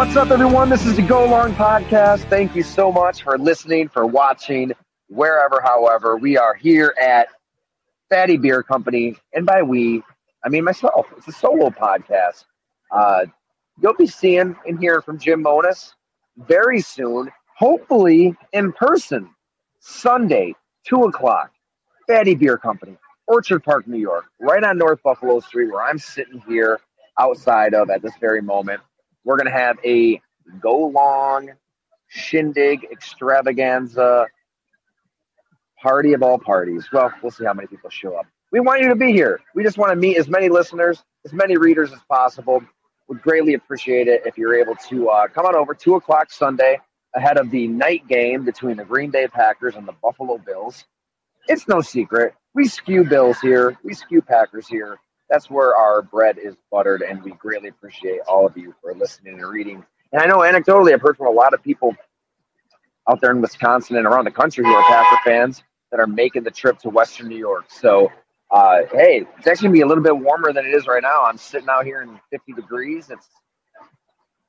What's up, everyone? This is the Go Long Podcast. Thank you so much for listening, for watching, wherever, however. We are here at Fatty Beer Company, and by we, I mean myself. It's a solo podcast. Uh, you'll be seeing and hearing from Jim Monos very soon, hopefully in person, Sunday, 2 o'clock, Fatty Beer Company, Orchard Park, New York, right on North Buffalo Street, where I'm sitting here outside of at this very moment. We're going to have a go long shindig extravaganza party of all parties. Well, we'll see how many people show up. We want you to be here. We just want to meet as many listeners, as many readers as possible. Would greatly appreciate it if you're able to uh, come on over two o'clock Sunday ahead of the night game between the Green Bay Packers and the Buffalo Bills. It's no secret. We skew Bills here. We skew Packers here that's where our bread is buttered, and we greatly appreciate all of you for listening and reading. And I know anecdotally, I've heard from a lot of people out there in Wisconsin and around the country who are Packer fans that are making the trip to Western New York. So, uh, hey, it's actually gonna be a little bit warmer than it is right now. I'm sitting out here in 50 degrees. It's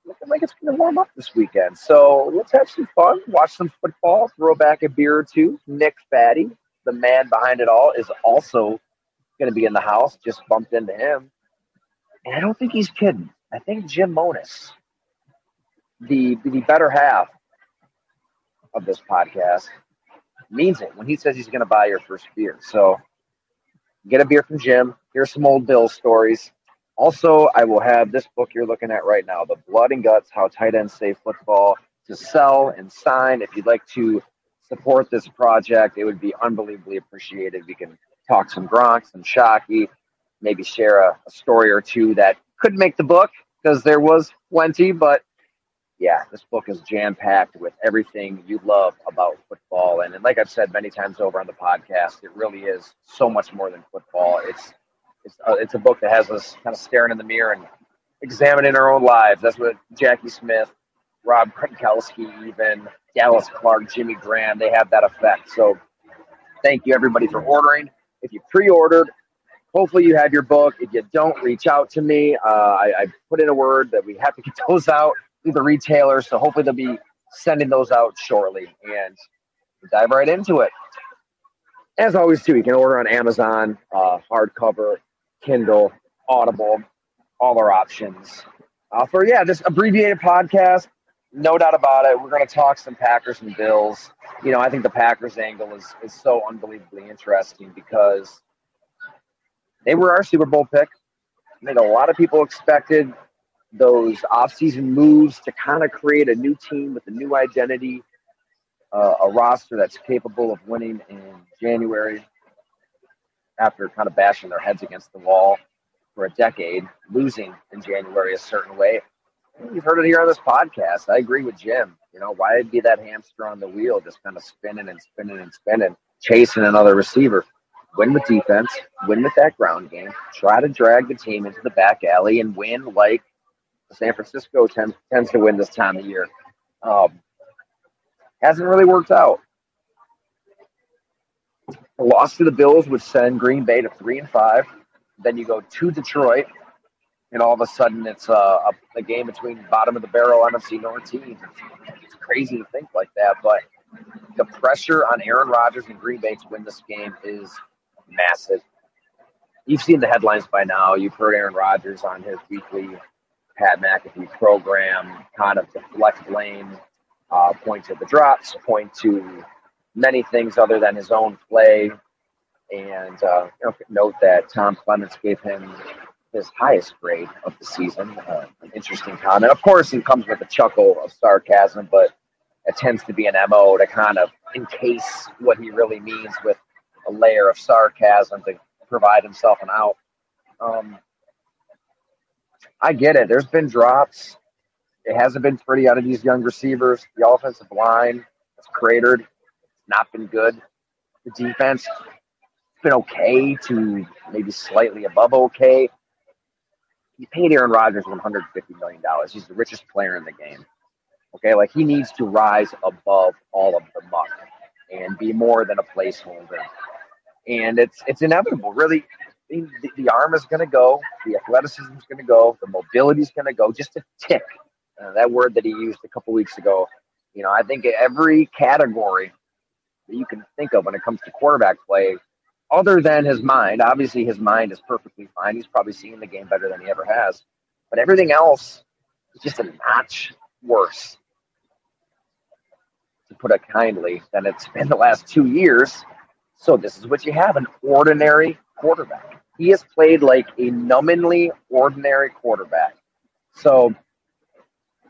looking like it's gonna warm up this weekend. So let's have some fun, watch some football, throw back a beer or two. Nick Fatty, the man behind it all, is also going to be in the house. Just bumped into him. And I don't think he's kidding. I think Jim Monos, the, the better half of this podcast, means it when he says he's going to buy your first beer. So get a beer from Jim. Here's some old Bill stories. Also, I will have this book you're looking at right now, The Blood and Guts How Tight Ends Save Football, to sell and sign. If you'd like to support this project, it would be unbelievably appreciated. We can talk some Gronk, some Shockey, maybe share a, a story or two that could make the book because there was plenty. But yeah, this book is jam packed with everything you love about football. And, and like I've said many times over on the podcast, it really is so much more than football. It's it's uh, it's a book that has us kind of staring in the mirror and examining our own lives. That's what Jackie Smith, Rob Gronkowski, even Dallas Clark, Jimmy Graham, they have that effect. So thank you everybody for ordering. If you pre-ordered, hopefully you have your book. If you don't, reach out to me. Uh, I, I, put in a word that we have to get those out to the retailers. So hopefully they'll be sending those out shortly. And dive right into it. As always, too, you can order on Amazon, uh, hardcover, Kindle, Audible, all our options. Uh, for yeah, this abbreviated podcast, no doubt about it. We're going to talk some Packers and Bills. You know, I think the Packers angle is is so unbelievably interesting because they were our Super Bowl pick. I think a lot of people expected those offseason moves to kind of create a new team with a new identity, uh, a roster that's capable of winning in January after kind of bashing their heads against the wall for a decade, losing in January a certain way. You've heard it here on this podcast. I agree with Jim. You know, why be that hamster on the wheel, just kind of spinning and spinning and spinning, chasing another receiver? Win with defense, win with that ground game, try to drag the team into the back alley and win like San Francisco tends, tends to win this time of year. Um, Hasn't really worked out. A loss to the Bills would send Green Bay to three and five. Then you go to Detroit, and all of a sudden it's a, a, a game between bottom of the barrel NFC North teams. It's crazy to think like that, but the pressure on Aaron Rodgers and Green Bay to win this game is massive. You've seen the headlines by now. You've heard Aaron Rodgers on his weekly Pat McAfee program kind of deflect blame, uh, point to the drops, point to many things other than his own play. And uh, you know, note that Tom Clements gave him his highest grade of the season. Uh, an interesting comment. Of course, it comes with a chuckle of sarcasm, but it tends to be an MO to kind of encase what he really means with a layer of sarcasm to provide himself an out. Um, I get it. There's been drops. It hasn't been pretty out of these young receivers. The offensive line has cratered. It's not been good. The defense been okay to maybe slightly above okay. He paid Aaron Rodgers $150 million. He's the richest player in the game. Okay, like he needs to rise above all of the muck and be more than a placeholder. And it's it's inevitable. Really, the, the arm is going to go, the athleticism is going to go, the mobility is going to go, just a tick. Uh, that word that he used a couple weeks ago. You know, I think every category that you can think of when it comes to quarterback play, other than his mind, obviously his mind is perfectly fine. He's probably seeing the game better than he ever has. But everything else is just a notch worse to put it kindly, than it's been the last two years. So this is what you have an ordinary quarterback. He has played like a numbingly ordinary quarterback. So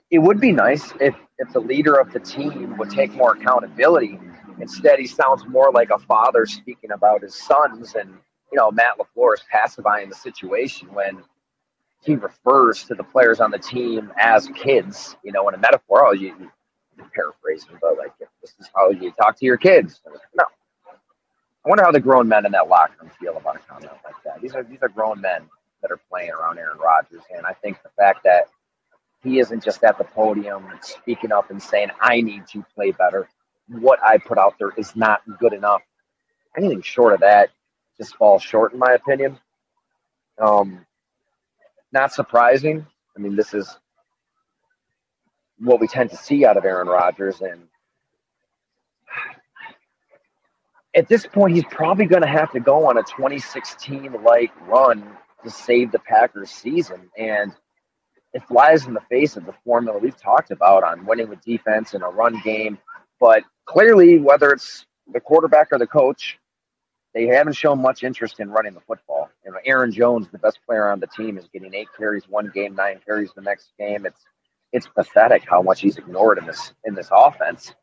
it would be nice if, if the leader of the team would take more accountability. Instead, he sounds more like a father speaking about his sons, and you know Matt LaFleur is pacifying the situation when he refers to the players on the team as kids. You know, in a metaphor, oh, you, paraphrasing, but like this is how you talk to your kids. No. I wonder how the grown men in that locker room feel about a comment like that. These are these are grown men that are playing around Aaron Rodgers, and I think the fact that he isn't just at the podium speaking up and saying, "I need to play better." What I put out there is not good enough. Anything short of that just falls short, in my opinion. Um, not surprising. I mean, this is what we tend to see out of Aaron Rodgers. And at this point, he's probably going to have to go on a 2016 like run to save the Packers season. And it flies in the face of the formula we've talked about on winning with defense and a run game. But clearly, whether it's the quarterback or the coach, they haven't shown much interest in running the football. You know, Aaron Jones, the best player on the team, is getting eight carries one game, nine carries the next game. It's it's pathetic how much he's ignored in this in this offense.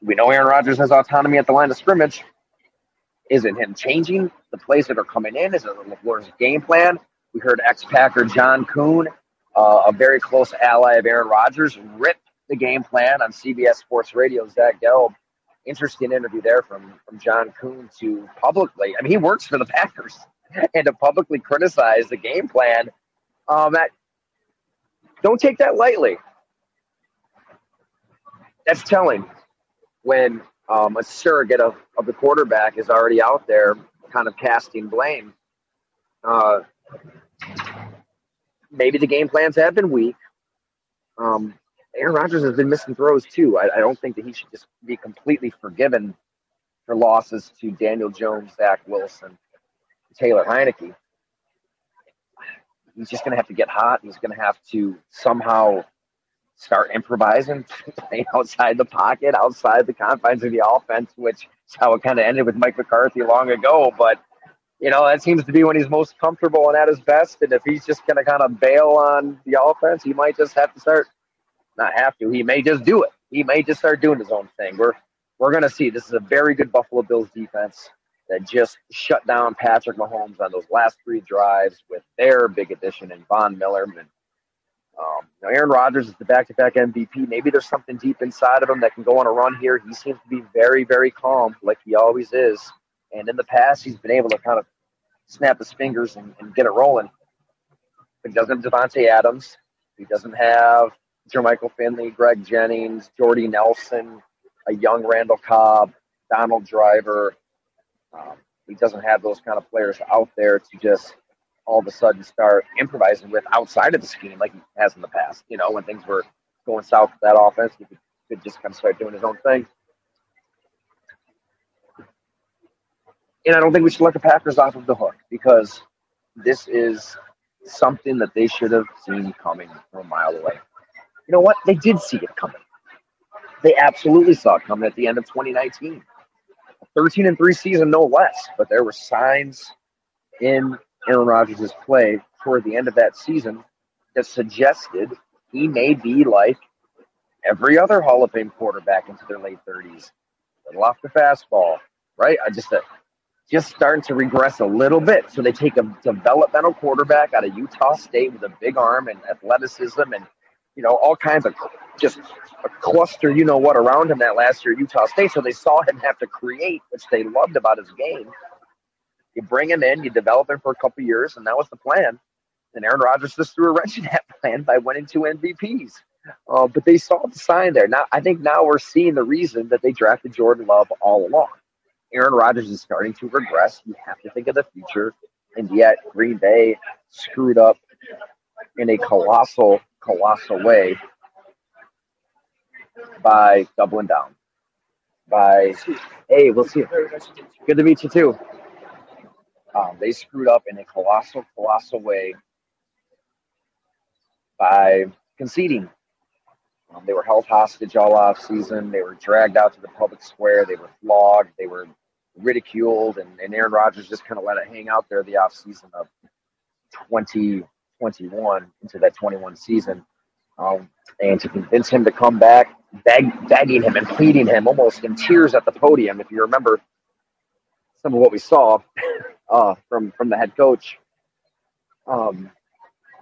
We know Aaron Rodgers has autonomy at the line of scrimmage. Is it him changing the plays that are coming in? Is it LaFleur's game plan? We heard ex-Packer John Kuhn, uh, a very close ally of Aaron Rodgers, rip the game plan on CBS Sports Radio. Zach Gelb, interesting interview there from from John Kuhn to publicly. I mean, he works for the Packers, and to publicly criticize the game plan. Um, that don't take that lightly. That's telling when um, a surrogate of, of the quarterback is already out there kind of casting blame. Uh, maybe the game plans have been weak. Um, Aaron Rodgers has been missing throws too. I, I, don't think that he should just be completely forgiven for losses to Daniel Jones, Zach Wilson, Taylor Heinicke he's just going to have to get hot. He's going to have to somehow start improvising, playing outside the pocket, outside the confines of the offense, which is how it kind of ended with Mike McCarthy long ago. But, you know, that seems to be when he's most comfortable and at his best. And if he's just going to kind of bail on the offense, he might just have to start, not have to, he may just do it. He may just start doing his own thing. We're, we're to see. This is a very good Buffalo Bills defense that just shut down Patrick Mahomes on those last three drives with their big addition in Von Miller. And um, know, Aaron Rodgers is the back-to-back MVP. Maybe there's something deep inside of him that can go on a run here. He seems to be very, very calm, like he always is. And in the past, he's been able to kind of snap his fingers and, and get it rolling. But he doesn't have Davante Adams. He doesn't have Jermichael Finley, Greg Jennings, Jordy Nelson, a young Randall Cobb, Donald Driver. Um, he doesn't have those kind of players out there to just all of a sudden start improvising with outside of the scheme like he has in the past. You know, when things were going south with that offense, he could, could just kind of start doing his own thing. And I don't think we should let the Packers off of the hook because this is something that they should have seen coming from a mile away. You know what? They did see it coming. They absolutely saw it coming at the end of 2019. 13 and 3 season, no less. But there were signs in Aaron Rodgers' play toward the end of that season that suggested he may be like every other Hall of Fame quarterback into their late 30s. a Little off the fastball, right? I just uh, just starting to regress a little bit. So they take a developmental quarterback out of Utah State with a big arm and athleticism and you know all kinds of just a cluster, you know what, around him that last year Utah State. So they saw him have to create, which they loved about his game. You bring him in, you develop him for a couple years, and that was the plan. And Aaron Rodgers just threw a wrench in that plan by winning two MVPs. Uh, but they saw the sign there. Now I think now we're seeing the reason that they drafted Jordan Love all along. Aaron Rodgers is starting to regress. You have to think of the future. And yet Green Bay screwed up in a colossal, colossal way by doubling down. By, hey, we'll see you. Good to meet you too. Um, they screwed up in a colossal, colossal way by conceding. Um, they were held hostage all off season. They were dragged out to the public square. They were flogged. They were ridiculed. And, and Aaron Rodgers just kind of let it hang out there the off season of 20, 21 into that 21 season. Um, and to convince him to come back, beg, begging him and pleading him almost in tears at the podium. If you remember some of what we saw uh, from, from the head coach, um,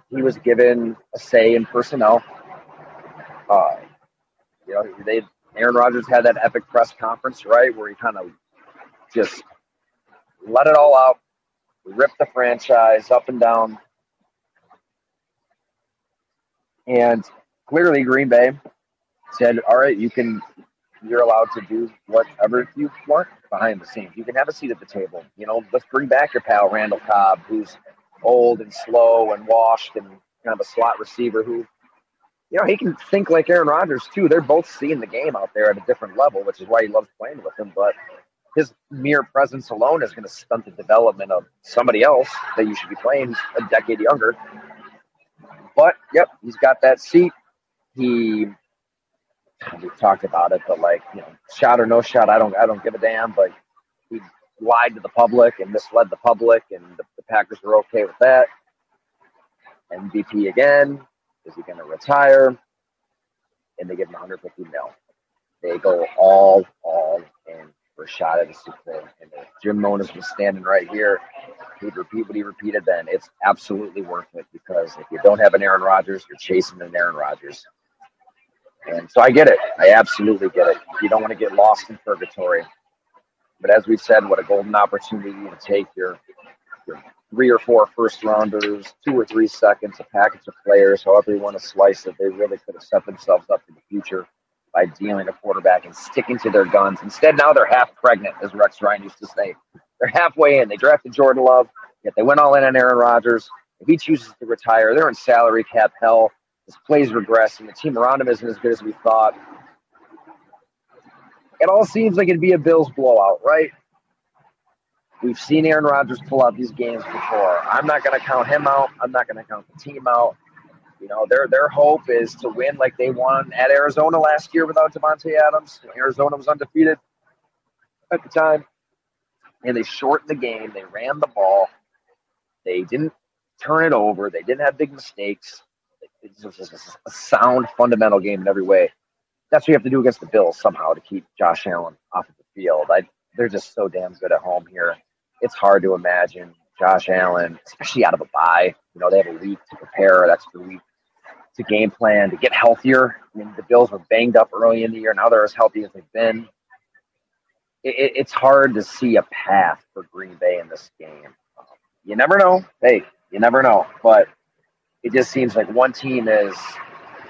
he was given a say in personnel. Uh, you know, they Aaron Rodgers had that epic press conference, right, where he kind of just let it all out, ripped the franchise up and down and clearly, Green Bay said, "All right, you can. You're allowed to do whatever you want behind the scenes. You can have a seat at the table. You know, let's bring back your pal Randall Cobb, who's old and slow and washed and kind of a slot receiver who, you know, he can think like Aaron Rodgers too. They're both seeing the game out there at a different level, which is why he loves playing with him. But his mere presence alone is going to stunt the development of somebody else that you should be playing a decade younger. But yep, he's got that seat. He we've talked about it, but like you know, shot or no shot, I don't I don't give a damn. But he lied to the public and misled the public, and the, the Packers were okay with that. MVP again. Is he going to retire? And they give him 150 mil. They go all all in for a shot at the Super Bowl. And if Jim Monos was standing right here, he'd repeat what he repeated then. It's absolutely worth it because if you don't have an Aaron Rodgers, you're chasing an Aaron Rodgers. And so I get it. I absolutely get it. You don't want to get lost in purgatory. But as we've said, what a golden opportunity to take your, your three or four first rounders, two or three seconds, a package of players, however you want to slice it. They really could have set themselves up for the future by dealing a quarterback and sticking to their guns. Instead, now they're half pregnant, as Rex Ryan used to say. They're halfway in. They drafted Jordan Love, yet they went all in on Aaron Rodgers. If he chooses to retire, they're in salary cap hell. His plays regress, and the team around him isn't as good as we thought. It all seems like it'd be a Bills blowout, right? We've seen Aaron Rodgers pull out these games before. I'm not going to count him out. I'm not going to count the team out. You know, their their hope is to win like they won at Arizona last year without Davante Adams. Arizona was undefeated at the time, and they shortened the game. They ran the ball. They didn't turn it over. They didn't have big mistakes. It was a sound, fundamental game in every way. That's what you have to do against the Bills somehow to keep Josh Allen off of the field. I, they're just so damn good at home here. It's hard to imagine Josh Allen, especially out of a bye. You know, they have a week to prepare. That's the week to game plan to get healthier. I mean, the Bills were banged up early in the year. Now they're as healthy as they've been. It, it, it's hard to see a path for Green Bay in this game. You never know. Hey, you never know. But it just seems like one team is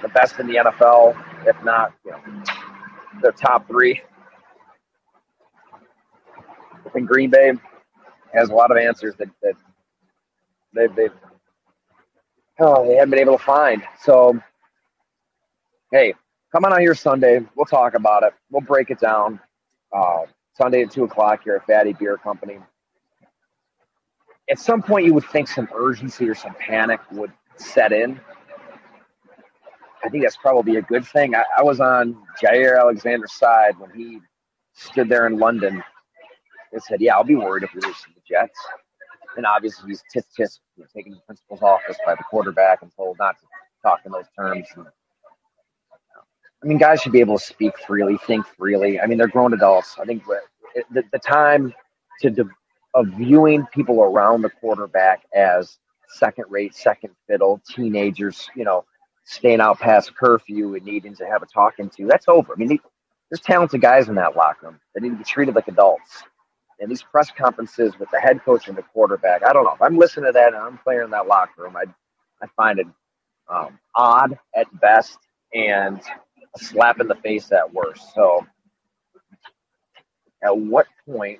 the best in the NFL, if not, you know, their top three. I think Green Bay has a lot of answers that, that they've, they've oh, they haven't been able to find. So, hey, come on out here Sunday. We'll talk about it. We'll break it down. Uh, Sunday at 2 o'clock here at Fatty Beer Company. At some point, you would think some urgency or some panic would set in. I think that's probably a good thing. I, I was on Jaire Alexander's side when he stood there in London and said, "Yeah, I'll be worried if we lose to the Jets." And obviously, he's tisk tisk you know, taking the principal's office by the quarterback and told not to talk in those terms. And, I mean, guys should be able to speak freely, think freely. I mean, they're grown adults. I think the, the time to de- of viewing people around the quarterback as second rate, second fiddle, teenagers, you know, staying out past curfew and needing to have a talking to, that's over. I mean, they, there's talented guys in that locker room They need to be treated like adults. And these press conferences with the head coach and the quarterback, I don't know. If I'm listening to that and I'm playing in that locker room, I, I find it um, odd at best and a slap in the face at worst. So, at what point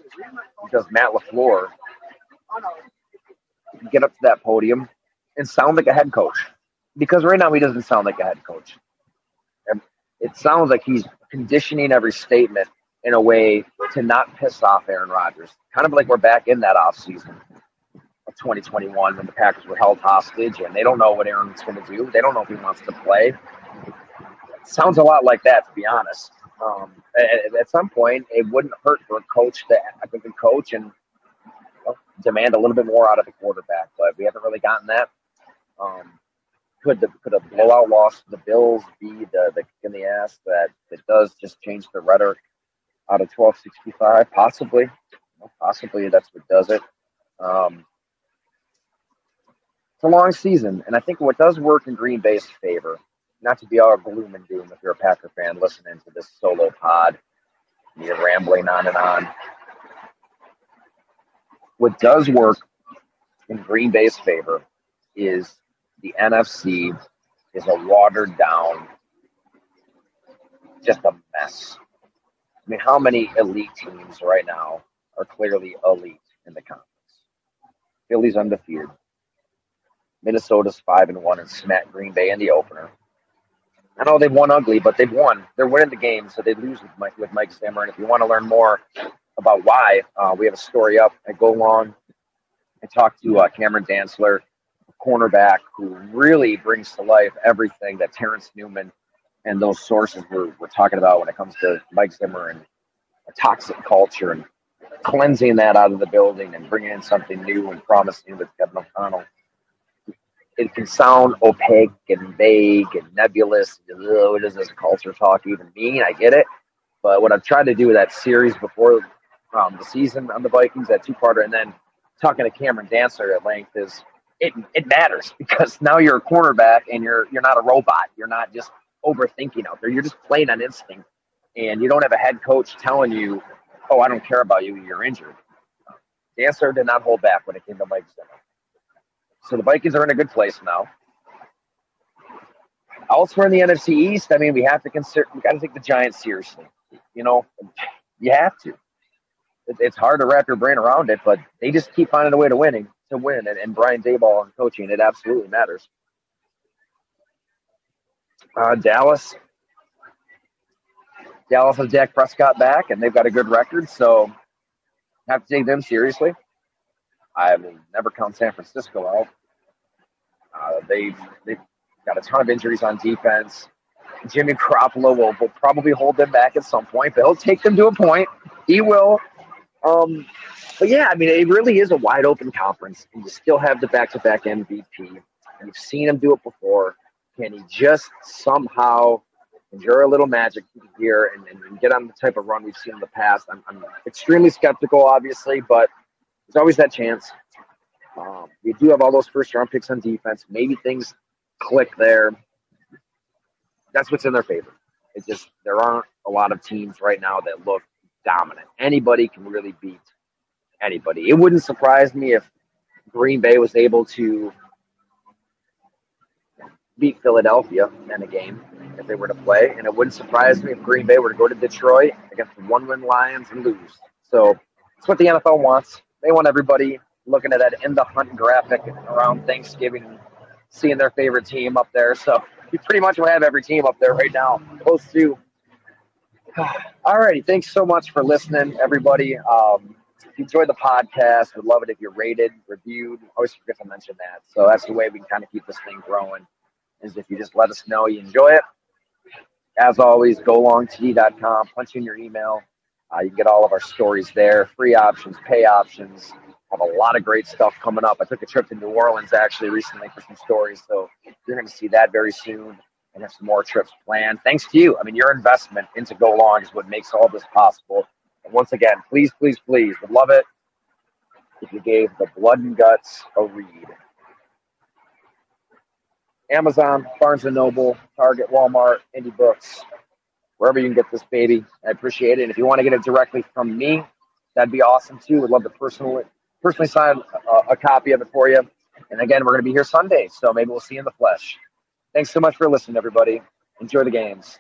does Matt LaFleur get up to that podium and sound like a head coach? Because right now he doesn't sound like a head coach. It sounds like he's conditioning every statement in a way to not piss off Aaron Rodgers. Kind of like we're back in that offseason of 2021 when the Packers were held hostage and they don't know what Aaron's going to do. They don't know if he wants to play. It sounds a lot like that, to be honest. Um, at, at, some point, it wouldn't hurt for a coach to, a coach and well, demand a little bit more out of the quarterback, but we haven't really gotten that. Um, could the could a blowout loss to the Bills be the, the kick in the ass that it does just change the rhetoric out of 1265? Possibly. Possibly that's what does it. Um, it's a long season, and I think what does work in Green Bay's favor, not to be all gloom and doom if you're a Packer fan listening to this solo pod, you're rambling on and on. What does work in Green Bay's favor is the NFC is a watered down, just a mess. I mean, how many elite teams right now are clearly elite in the conference? Philly's undefeated. Minnesota's five and one and smacked Green Bay in the opener. I know they've won ugly, but they've won. They're winning the game, so they lose with Mike with Mike Zimmer. And if you want to learn more about why, uh, we have a story up at Go Long. I talked to uh, Cameron Dantzler, cornerback, who really brings to life everything that Terrence Newman and those sources we're, we're talking about when it comes to Mike Zimmer and a toxic culture and cleansing that out of the building and bringing in something new and promising with Kevin O'Connell. It can sound opaque and vague and nebulous. Oh, what does this culture talk even mean? I get it. But what I've tried to do with that series before um, the season on the Vikings, that two parter, and then talking to Cameron Dantzler at length is it, it matters because now you're a cornerback and you're you're not a robot. You're not just overthinking out there. You're just playing on instinct, and you don't have a head coach telling you, "Oh, I don't care about you. You're injured." Dantzler did not hold back when it came to Mike Zimmer. So the Vikings are in a good place now. Elsewhere in the NFC East, I mean, we have to consider. We got to take the Giants seriously. You know, you have to. It's hard to wrap your brain around it, but they just keep finding a way to winning to win, and, and Brian Daboll and coaching, it absolutely matters. Uh, Dallas. Dallas has Dak Prescott back, and they've got a good record, so have to take them seriously. I will never count San Francisco out. Uh, they've they've got a ton of injuries on defense. Jimmy Garoppolo will, will probably hold them back at some point, but he'll take them to a point. He will. Um, but yeah, I mean, it really is a wide open conference, and you still have the back to back MVP. And you've seen him do it before. Can he just somehow endure a little magic here and, and, and, get on the type of run we've seen in the past? I'm, I'm extremely skeptical, obviously, but there's always that chance. Um, we do have all those first round picks on defense. Maybe things click there. That's what's in their favor. It's just there aren't a lot of teams right now that look dominant. Anybody can really beat anybody. It wouldn't surprise me if Green Bay was able to beat Philadelphia in a game if they were to play, and it wouldn't surprise me if Green Bay were to go to Detroit against the one-win Lions and lose. So it's what the NFL wants. They want everybody looking at that in the hunt graphic around Thanksgiving, seeing their favorite team up there. So you pretty much have every team up there right now, close to. Alrighty, thanks so much for listening, everybody. Um, if you enjoyed the podcast, would love it if you rated, reviewed. Always forget to mention that. So that's the way we can kind of keep this thing growing. Is if you just let us know you enjoy it. As always, golongtd.com. Punch in your email. Uh, you can get all of our stories there. Free options, pay options. Have a lot of great stuff coming up. I took a trip to New Orleans actually recently for some stories, so you're going to see that very soon and have some more trips planned. Thanks to you. I mean, your investment into Go Long is what makes all this possible. And once again, please, please, please, would love it if you gave the blood and guts a read. Amazon, Barnes and Noble, Target, Walmart, Indie Books, wherever you can get this baby. I appreciate it. And if you want to get it directly from me, that'd be awesome too. Would love to personally personally sign a, a copy of it for you. And again, we're going to be here Sunday, so maybe we'll see you in the flesh. Thanks so much for listening, everybody. Enjoy the games.